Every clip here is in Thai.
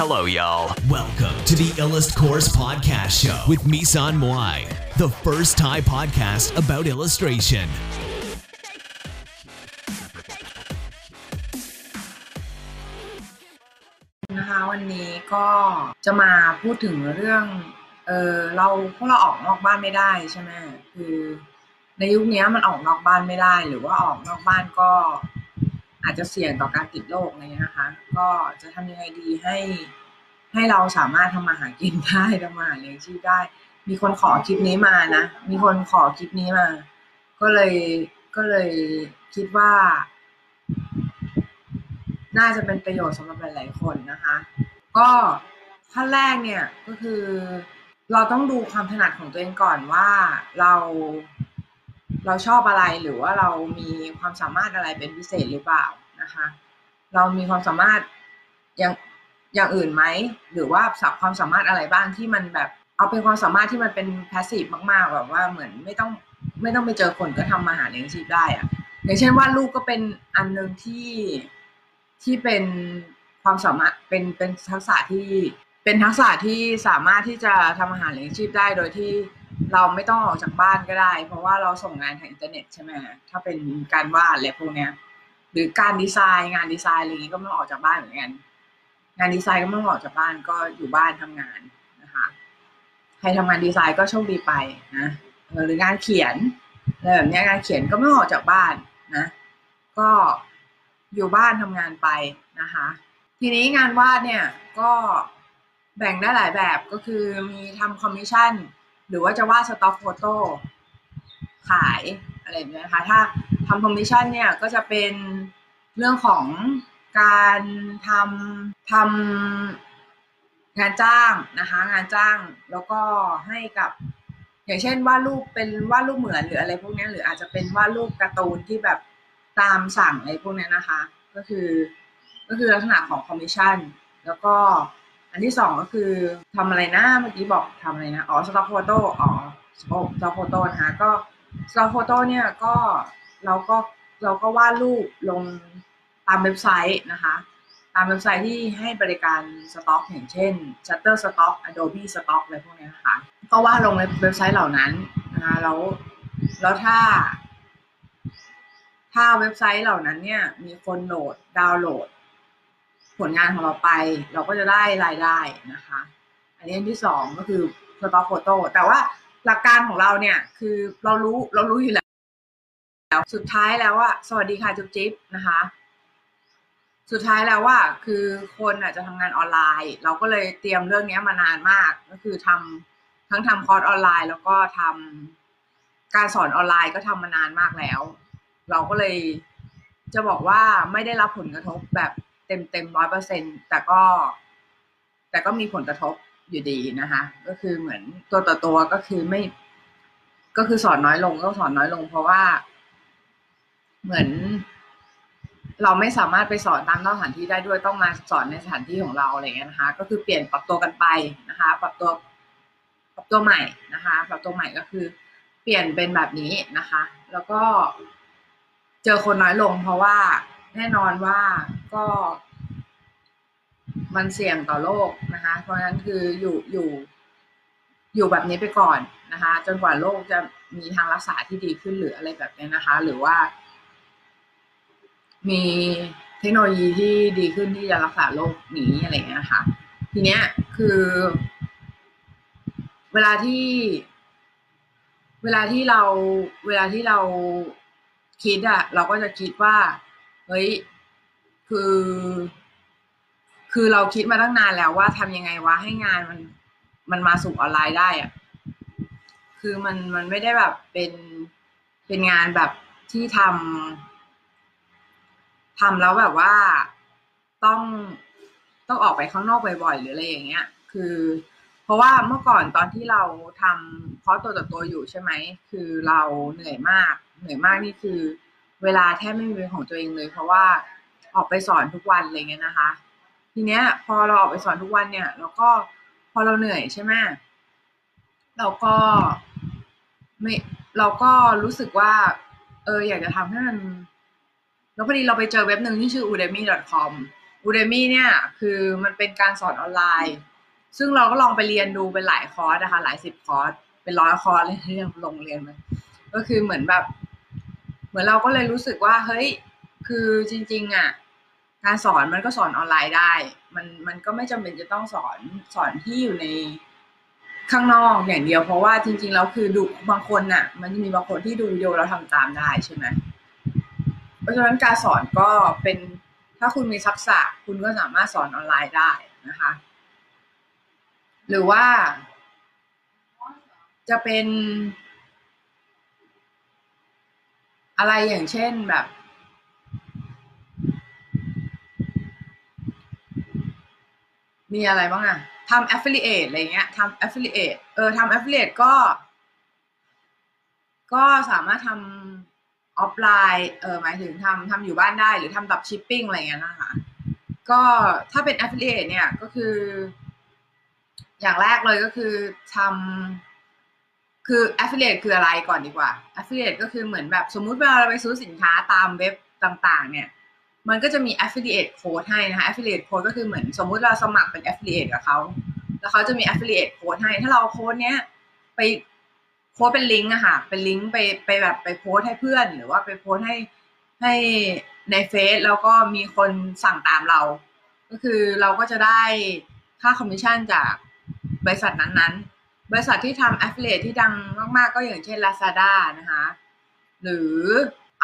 Hello, y'all. Welcome to the Illust Course Podcast Show with Misan Moai, the first Thai podcast about illustration. นะคะวันนี้ก็จะมาพูดถึงเรื่อง เออเราพวกเราออกนอกบ้านไม่ได้ใช่ไหมคือในยุคนี้มันออกนอกบ้านไม่ได้ หรือว่าออกนอกบ้านก็ อาจจะเสี่ยงต่อการติดโรคอะไรเงี้ยนะคะ ก็จะทำยังไงดีให้ให้เราสามารถทำมาหากินได้ทำมาหาเลี้ยงชีพได้ มีคนขอคลิปนี้มานะ มีคนขอคลิปนี้มา ก็เลยก็เลยคิดว่า น่าจะเป็นประโยชน์สำหรับหลายๆคนนะคะ ก็ขั้นแรกเนี่ยก็คือ เราต้องดูความถนัดของตัวเองก่อนว่าเรา เราชอบอะไรหรือว่าเรามีความสามารถอะไรเป็นพิเศษหรือเปล่านะคะ เรามีความสามารถอย่างอย่างอื่นไหมหรือว่าสับความสามารถอะไรบ้างที่มันแบบเอาเป็นความสามารถที่มันเป็นพาสซีฟมากๆแบบว่าเหมือนไม่ต้องไม่ต้องไปเจอคนก็ทำมาหาเลี้ยงชีพได้อะอย่างเช่นว่าลูกก็เป็นอันหนึ่งที่ที่เป็นความสามารถเป็นเป็นทักษะที่เป็นทักษะที่สามารถที่จะทำอาหารเลี้ยงชีพได้โดยที่ เราไม่ต้องออกจากบ้านก็ได้ เพราะว่าเราส่งงานทางอินเทอร์เน็ตใช่ไหมถ้าเป็นการวาดอะไรพวกเนี้ย หรือการดีไซน์งานดีไซน์อะไรอย่างนี้ก็ไม่ต้องออกจากบ้านเหมือนกันงานดีไซน์ก็ไม่ต้องออกจากบ้านก็อยู่บ้านทำงานนะคะใครทำงานดีไซน์ก็โชคดีไปนะหรืองานเขียนอะไรแบบนี้งานเขียนก็ไม่ต้องออกจากบ้านนะ ก็อยู่บ้านทำงานไปนะคะ ทีนี้งานวาดเนี่ยก็แบ่งได้หลายแบบก็คือมีทำคอมมิชชั่น หรือว่าจะวาด stock photo ขายอะไรแบบนี้นะคะ ถ้าทำคอมมิชชั่นเนี่ยก็จะเป็นเรื่องของการทำทำงานจ้างนะคะ งานจ้างแล้วก็ให้กับ อย่างเช่นวาดรูปเป็นวาดรูปเหมือนหรืออะไรพวกนี้หรืออาจจะเป็นวาดรูปการ์ตูนที่แบบตามสั่งอะไรพวกนี้นะคะ ก็คือก็คือลักษณะของคอมมิชชั่นแล้วก็ อันที่สองก็คือทำอะไรนะเมื่อกี้บอกทำอะไรนะอ๋อ stock photo อ๋อ stock photo นะคะก็ stock photo เนี่ยก็เราก็เราก็วาดรูปลงตามเว็บไซต์นะคะ ตามเว็บไซต์ที่ให้บริการสต็อกอย่างเช่น Shutterstock Adobe Stock อะไรพวกนี้นะคะ ก็วาดลงในเว็บไซต์เหล่านั้นนะคะแล้วแล้วถ้า ถ้าเว็บไซต์เหล่านั้นเนี่ยมีคนโหลดดาวน์โหลด ผลงานของเราไป เราก็จะได้รายได้นะคะ อันนี้อันที่สองก็คือสต็อกโฟโต้แต่ว่าหลักการของเราเนี่ยคือเรารู้เรารู้อยู่แล้วสุดท้ายแล้วว่าสวัสดีค่ะจุ๊บจิ๊บนะคะ สุดท้ายแล้วว่าคือคนอาจจะทำงานออนไลน์ เราก็เลยเตรียมเรื่องนี้มานานมาก ก็คือทำทั้งทำคอร์สออนไลน์ แล้วก็ทำการสอนออนไลน์ก็ทำมานานมากแล้ว เราก็เลยจะบอกว่าไม่ได้รับผลกระทบแบบ เต็มเต็มร้อยเปอร์เซ็นแต่ก็ แต่ก็มีผลกระทบอยู่ดีนะคะ ก็คือเหมือนตัวต่อตัวก็คือไม่ ก็คือสอนน้อยลงก็สอนน้อยลง เพราะว่า เหมือน เราไม่สามารถไปสอนตามนอกสถานที่ได้ด้วยต้องมาสอนในสถานที่ของเราอะไรเงี้ยนะคะ ก็คือเปลี่ยนปรับตัวกันไปนะคะ ปรับตัวปรับตัวใหม่นะคะปรับตัวใหม่ก็คือ เปลี่ยนเป็นแบบนี้นะคะ แล้วก็เจอคนน้อยลง เพราะว่า แน่นอนว่าก็ มันเสี่ยงต่อโรคนะคะ เพราะฉะนั้นคืออยู่อยู่อยู่แบบนี้ไปก่อนนะคะ จนกว่าโรคจะมีทางรักษาที่ดีขึ้นหรืออะไรแบบนี้นะคะ หรือว่า มีเทคโนโลยีที่ดีขึ้นที่จะรักษาโรคนี้อะไรเงี้ยนะคะทีเนี้ยคือ เวลาที่ เวลาที่เรา เวลาที่เราคิดอะเราก็จะคิดว่า เฮ้ยคือ คือเราคิดมาตั้งนานแล้วว่าทำยังไงวะให้งานมัน มันมาสู่ออนไลน์ได้อะคือมันมันไม่ได้แบบเป็นเป็นงานแบบที่ทำทำแล้วแบบว่าต้องต้องออกไปข้างนอกบ่อยๆหรืออะไรอย่างเงี้ย คือ เพราะว่าเมื่อก่อนตอนที่เราทำคอร์สตัวต่อตัวอยู่ใช่ไหม คือเราเหนื่อยมาก เหนื่อยมากนี่คือ เวลาแทบไม่มีเป็นของตัวเองเลย เพราะว่าออกไปสอนทุกวันอะไรเงี้ยนะคะ ทีเนี้ย พอเราออกไปสอนทุกวันเนี่ยเราก็พอเราเหนื่อยใช่ไหมเราก็ไม่เราก็รู้สึกว่า เอออยากจะทำให้มันแล้วพอดีเราไปเจอเว็บหนึ่งที่ชื่อ udemy.com Udemy เนี่ยคือมันเป็นการสอนออนไลน์ ซึ่งเราก็ลองไปเรียนดูเป็นหลายคอร์สนะคะ หลายสิบคอร์สเป็นร้อยคอร์สเลยที่ลงเรียนมาก็คือเหมือนแบบ เหมือนเราก็เลยรู้สึกว่าเฮ้ยคือจริง ๆ อะ การสอนมันก็สอนออนไลน์ได้ มันมันก็ไม่จำเป็นจะต้องสอนสอนที่อยู่ในข้างนอกอย่างเดียว เพราะว่าจริง ๆ แล้วคือดูบางคนน่ะ มันจะมีบางคนที่ดูวิดีโอแล้วทำตามได้ใช่ไหมเพราะฉะนั้นการสอนก็เป็นถ้าคุณมีทักษะคุณก็สามารถสอนออนไลน์ได้นะคะ หรือว่า จะเป็น อะไรอย่างเช่นแบบ มีอะไรบ้างอะทำ affiliate อะไรเงี้ยทำ affiliate เออทำ affiliate ก็ ก็สามารถทำออฟไลน์เออหมายถึงทำทำอยู่บ้านได้หรือทำดับชิปปิ้งอะไรเงี้ยนะคะ ก็ถ้าเป็น affiliate เนี่ยก็คือ อย่างแรกเลยก็คือทำ คือ affiliate คืออะไรก่อนดีกว่า affiliate ก็คือเหมือนแบบสมมุติเวลาเราไปซื้อสินค้าตามเว็บต่างๆ เนี่ย มันก็จะมี affiliate code ให้นะคะ affiliate code ก็คือเหมือนสมมุติเราสมัครเป็น affiliate กับเขาแล้วเขาจะมี affiliate code ให้ ถ้าเราโค้ดเนี้ยไปโค้ดเป็นลิงก์อะค่ะ เป็นลิงก์ไปไปแบบไปโพสให้เพื่อน หรือว่าไปโพสให้ให้ในเฟซแล้วก็มีคนสั่งตามเรา ก็คือเราก็จะได้ค่าคอมมิชชั่นจากบริษัทนั้นๆ บริษัทที่ทำ affiliate ที่ดังมากๆ ก็อย่างเช่น Lazada นะคะ หรือ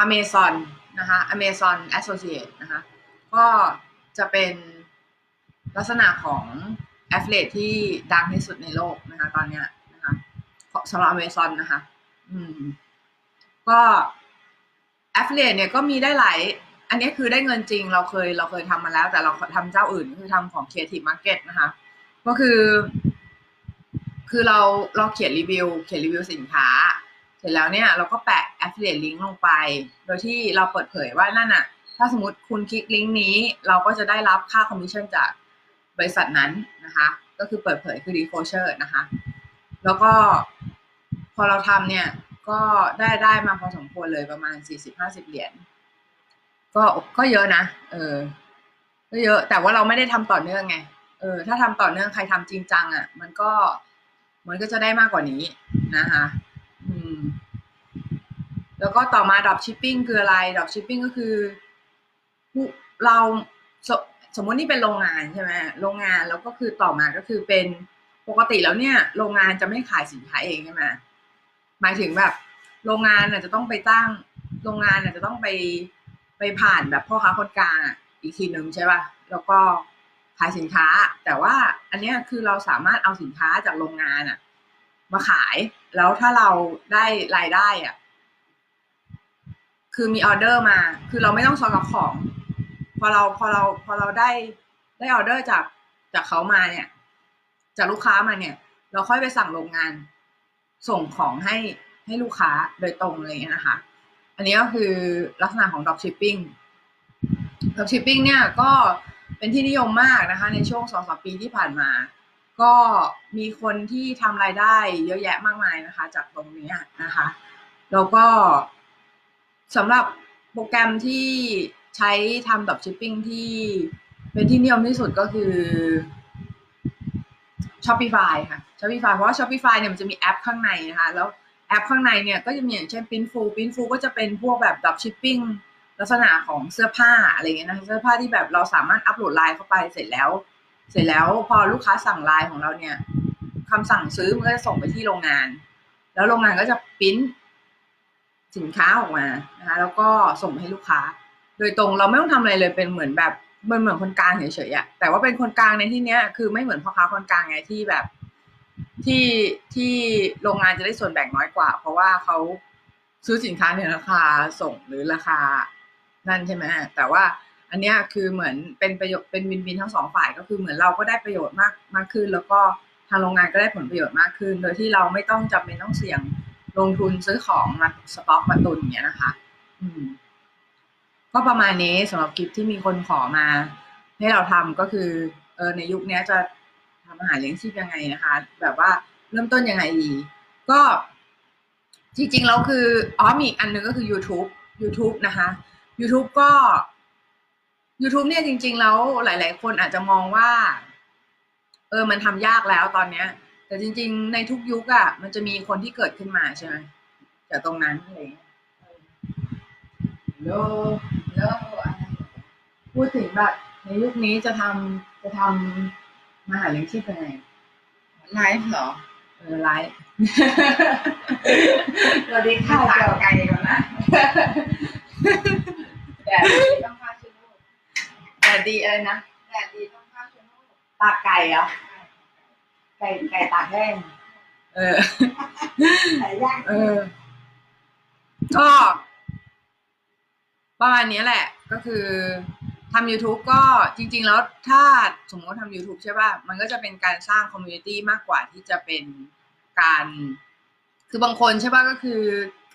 Amazon นะคะ Amazon Associate นะคะ ก็จะเป็นลักษณะของ affiliate ที่ดังที่สุดในโลกนะคะ ตอนเนี้ยนะคะสำหรับ Amazon นะคะ อืม ก็ affiliate เนี่ยก็มีได้หลาย อันนี้คือได้เงินจริง เราเคยเราเคยทำมาแล้ว แต่เราทำเจ้าอื่น คือทำของ Creative Market นะคะ ก็คือ คือเราเราเขียนรีวิว เขียนรีวิวสินค้า เสร็จแล้วเนี่ยเราก็แปะ affiliate link ลงไป โดยที่เราเปิดเผยว่านั่นน่ะถ้าสมมติคุณคลิกลิงก์นี้เราก็จะได้รับค่าคอมมิชชั่นจากบริษัทนั้นนะคะ ก็คือเปิดเผยคือ disclosure นะคะ แล้วก็พอเราทำเนี่ยก็ได้ได้มาพอสมควรเลยประมาณ40-50เหรียญก็ก็เยอะนะ เออ ก็เยอะ แต่ว่าเราไม่ได้ทำต่อเนื่องไง เออ ถ้าทำต่อเนื่องใครทำจริงจังอะ่ะ มันก็ มันก็จะได้มากกว่านี้นะคะอืมแล้วก็ต่อมา dropshipping คืออะไร dropshipping ก็คือ เราสมมตินี่เป็นโรงงานใช่ไหมโรงงานแล้วก็คือต่อมาก็คือเป็นปกติแล้วเนี่ย โรงงานจะไม่ขายสินค้าเองใช่ไหมหมายถึงแบบ โรงงานอาจจะต้องไปตั้ง โรงงานอาจจะต้องไปไปผ่านแบบพ่อค้าคนกลางอีกทีหนึ่งใช่ป่ะแล้วก็ ขายสินค้า แต่ว่าอันนี้คือเราสามารถเอาสินค้าจากโรงงานอะมาขาย แล้วถ้าเราได้รายได้อะคือมีออเดอร์มา คือเราไม่ต้องซอกของ พอเราพอเราพอเราได้ได้ออเดอร์จากจากเขามาเนี่ย จากลูกค้ามาเนี่ย เราค่อยไปสั่งโรงงาน ส่งของให้ให้ลูกค้าโดยตรงเลยนะคะ อันนี้ก็คือลักษณะของ drop shipping drop shipping เนี่ยก็ เป็นที่นิยมมากนะคะ ในช่วงสองสามปีที่ผ่านมา ก็มีคนที่ทำรายได้เยอะแยะมากมายนะคะ จากตรงนี้นะคะแล้วก็สำหรับโปรแกรมที่ใช้ทำดับชิปปิ้งที่เป็นที่นิยมที่สุดก็คือ Shopify ค่ะ Shopify เพราะว่า Shopify เนี่ยมันจะมีแอปข้างในนะคะ แล้วแอปข้างในเนี่ยก็จะมีอย่างเช่น Pinful Pinful ก็จะเป็นพวกแบบดับชิปปิ้ง ลักษณะของเสื้อผ้าอะไรเงี้ยนะเสื้อผ้าที่แบบเราสามารถอัปโหลดไลน์เข้าไปเสร็จแล้ว เสร็จแล้วพอลูกค้าสั่งไลน์ของเราเนี่ยคำสั่งซื้อมันก็จะส่งไปที่โรงงาน แล้วโรงงานก็จะพิมพ์สินค้าออกมานะคะแล้วก็ส่งให้ลูกค้า โดยตรงเราไม่ต้องทำอะไรเลยเป็นเหมือนแบบมันเหมือนคนกลางเฉยๆอะแต่ว่าเป็นคนกลางในที่เนี้ยคือไม่เหมือนพ่อค้าคนกลางไงที่แบบ ที่ที่โรงงานจะได้ส่วนแบ่งน้อยกว่า เพราะว่าเขาซื้อสินค้าในราคาส่งหรือราคา นั่นใช่ไหมแต่ว่าอันเนี้ยคือเหมือนเป็นประโยชน์เป็นวินวินทั้งสองฝ่ายก็คือเหมือนเราก็ได้ประโยชน์มากมากขึ้น แล้วก็ทางโรงงานก็ได้ผลประโยชน์มากขึ้น โดยที่เราไม่ต้องจำเป็นต้องเสี่ยงลงทุนซื้อของมาสต็อกมาตุนอย่างเงี้ยนะคะ อืม ก็ประมาณนี้สำหรับคลิปที่มีคนขอมา ให้เราทำก็คือ เออในยุคนี้จะทำอาหารเลี้ยงชีพยังไงนะคะ แบบว่าเริ่มต้นยังไงดี ก็จริงๆแล้วคืออ๋อมีอีกอันนึงก็คือ YouTube YouTube นะคะ YouTube ก็ YouTube เนี่ยจริง ๆ แล้วหลาย ๆ คนอาจจะมองว่า เออมันทำยากแล้วตอนเนี้ย แต่จริง ๆ ในทุกยุคอะ่ะ มันจะมีคนที่เกิดขึ้นมาใช่ไหมจากตรงนั้นอะไรอย่างเงี้ยโลโลพูดถึงแบบในยุคนี้จะทำจะทำมาหาเลี้ยงชีพยังไงไลฟ์เหรอเออไลฟ์สวัสดีค่ะตาเกี่ยวไกลก่อนนะ แดดดีต้องฆ่าเชื้อโรคแต่ดีอะไรนะแดดดีต้องฆ่าเชื้อโรคตากไก่เหรอไก่ไก่ตากแห้งเออไก่ย่างเออ ก็ประมาณนี้แหละ ก็คือทำ YouTube ก็จริง ๆ แล้วถ้าสมมติว่าทำ YouTube ใช่ป่ะ มันก็จะเป็นการสร้าง community มากกว่าที่จะเป็นการ คือบางคนใช่ป่ะก็คือ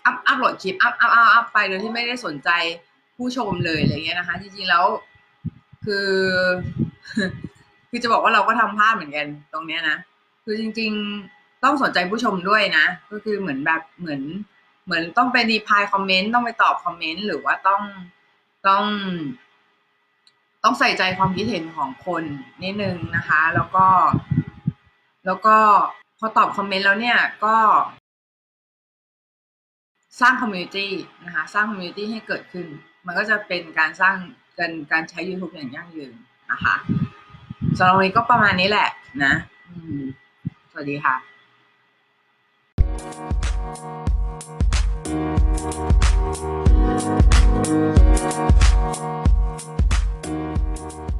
up upload คลิป up up up up ไปโดยที่ไม่ได้สนใจผู้ชมเลยอะไรเงี้ยนะคะ จริงๆแล้ว คือ คือจะบอกว่าเราก็ทำพลาดเหมือนกันตรงเนี้ยนะคือจริง ๆต้องสนใจผู้ชมด้วยนะ ก็คือเหมือนแบบเหมือน เหมือนต้องไป reply comment ต้องไปตอบ comment หรือว่าต้องต้อง ต้องใส่ใจความคิดเห็นของคนนิดนึงนะคะ แล้วก็ แล้วก็พอตอบ comment แล้วเนี่ยก็ สร้าง communityนะคะสร้างคอมมูนิตี้ให้เกิดขึ้น มันก็จะเป็นการสร้างการการใช้ YouTube อย่างยั่งยืนนะคะสำหรับวันนี้ก็ประมาณนี้แหละนะสวัสดีค่ะ Thank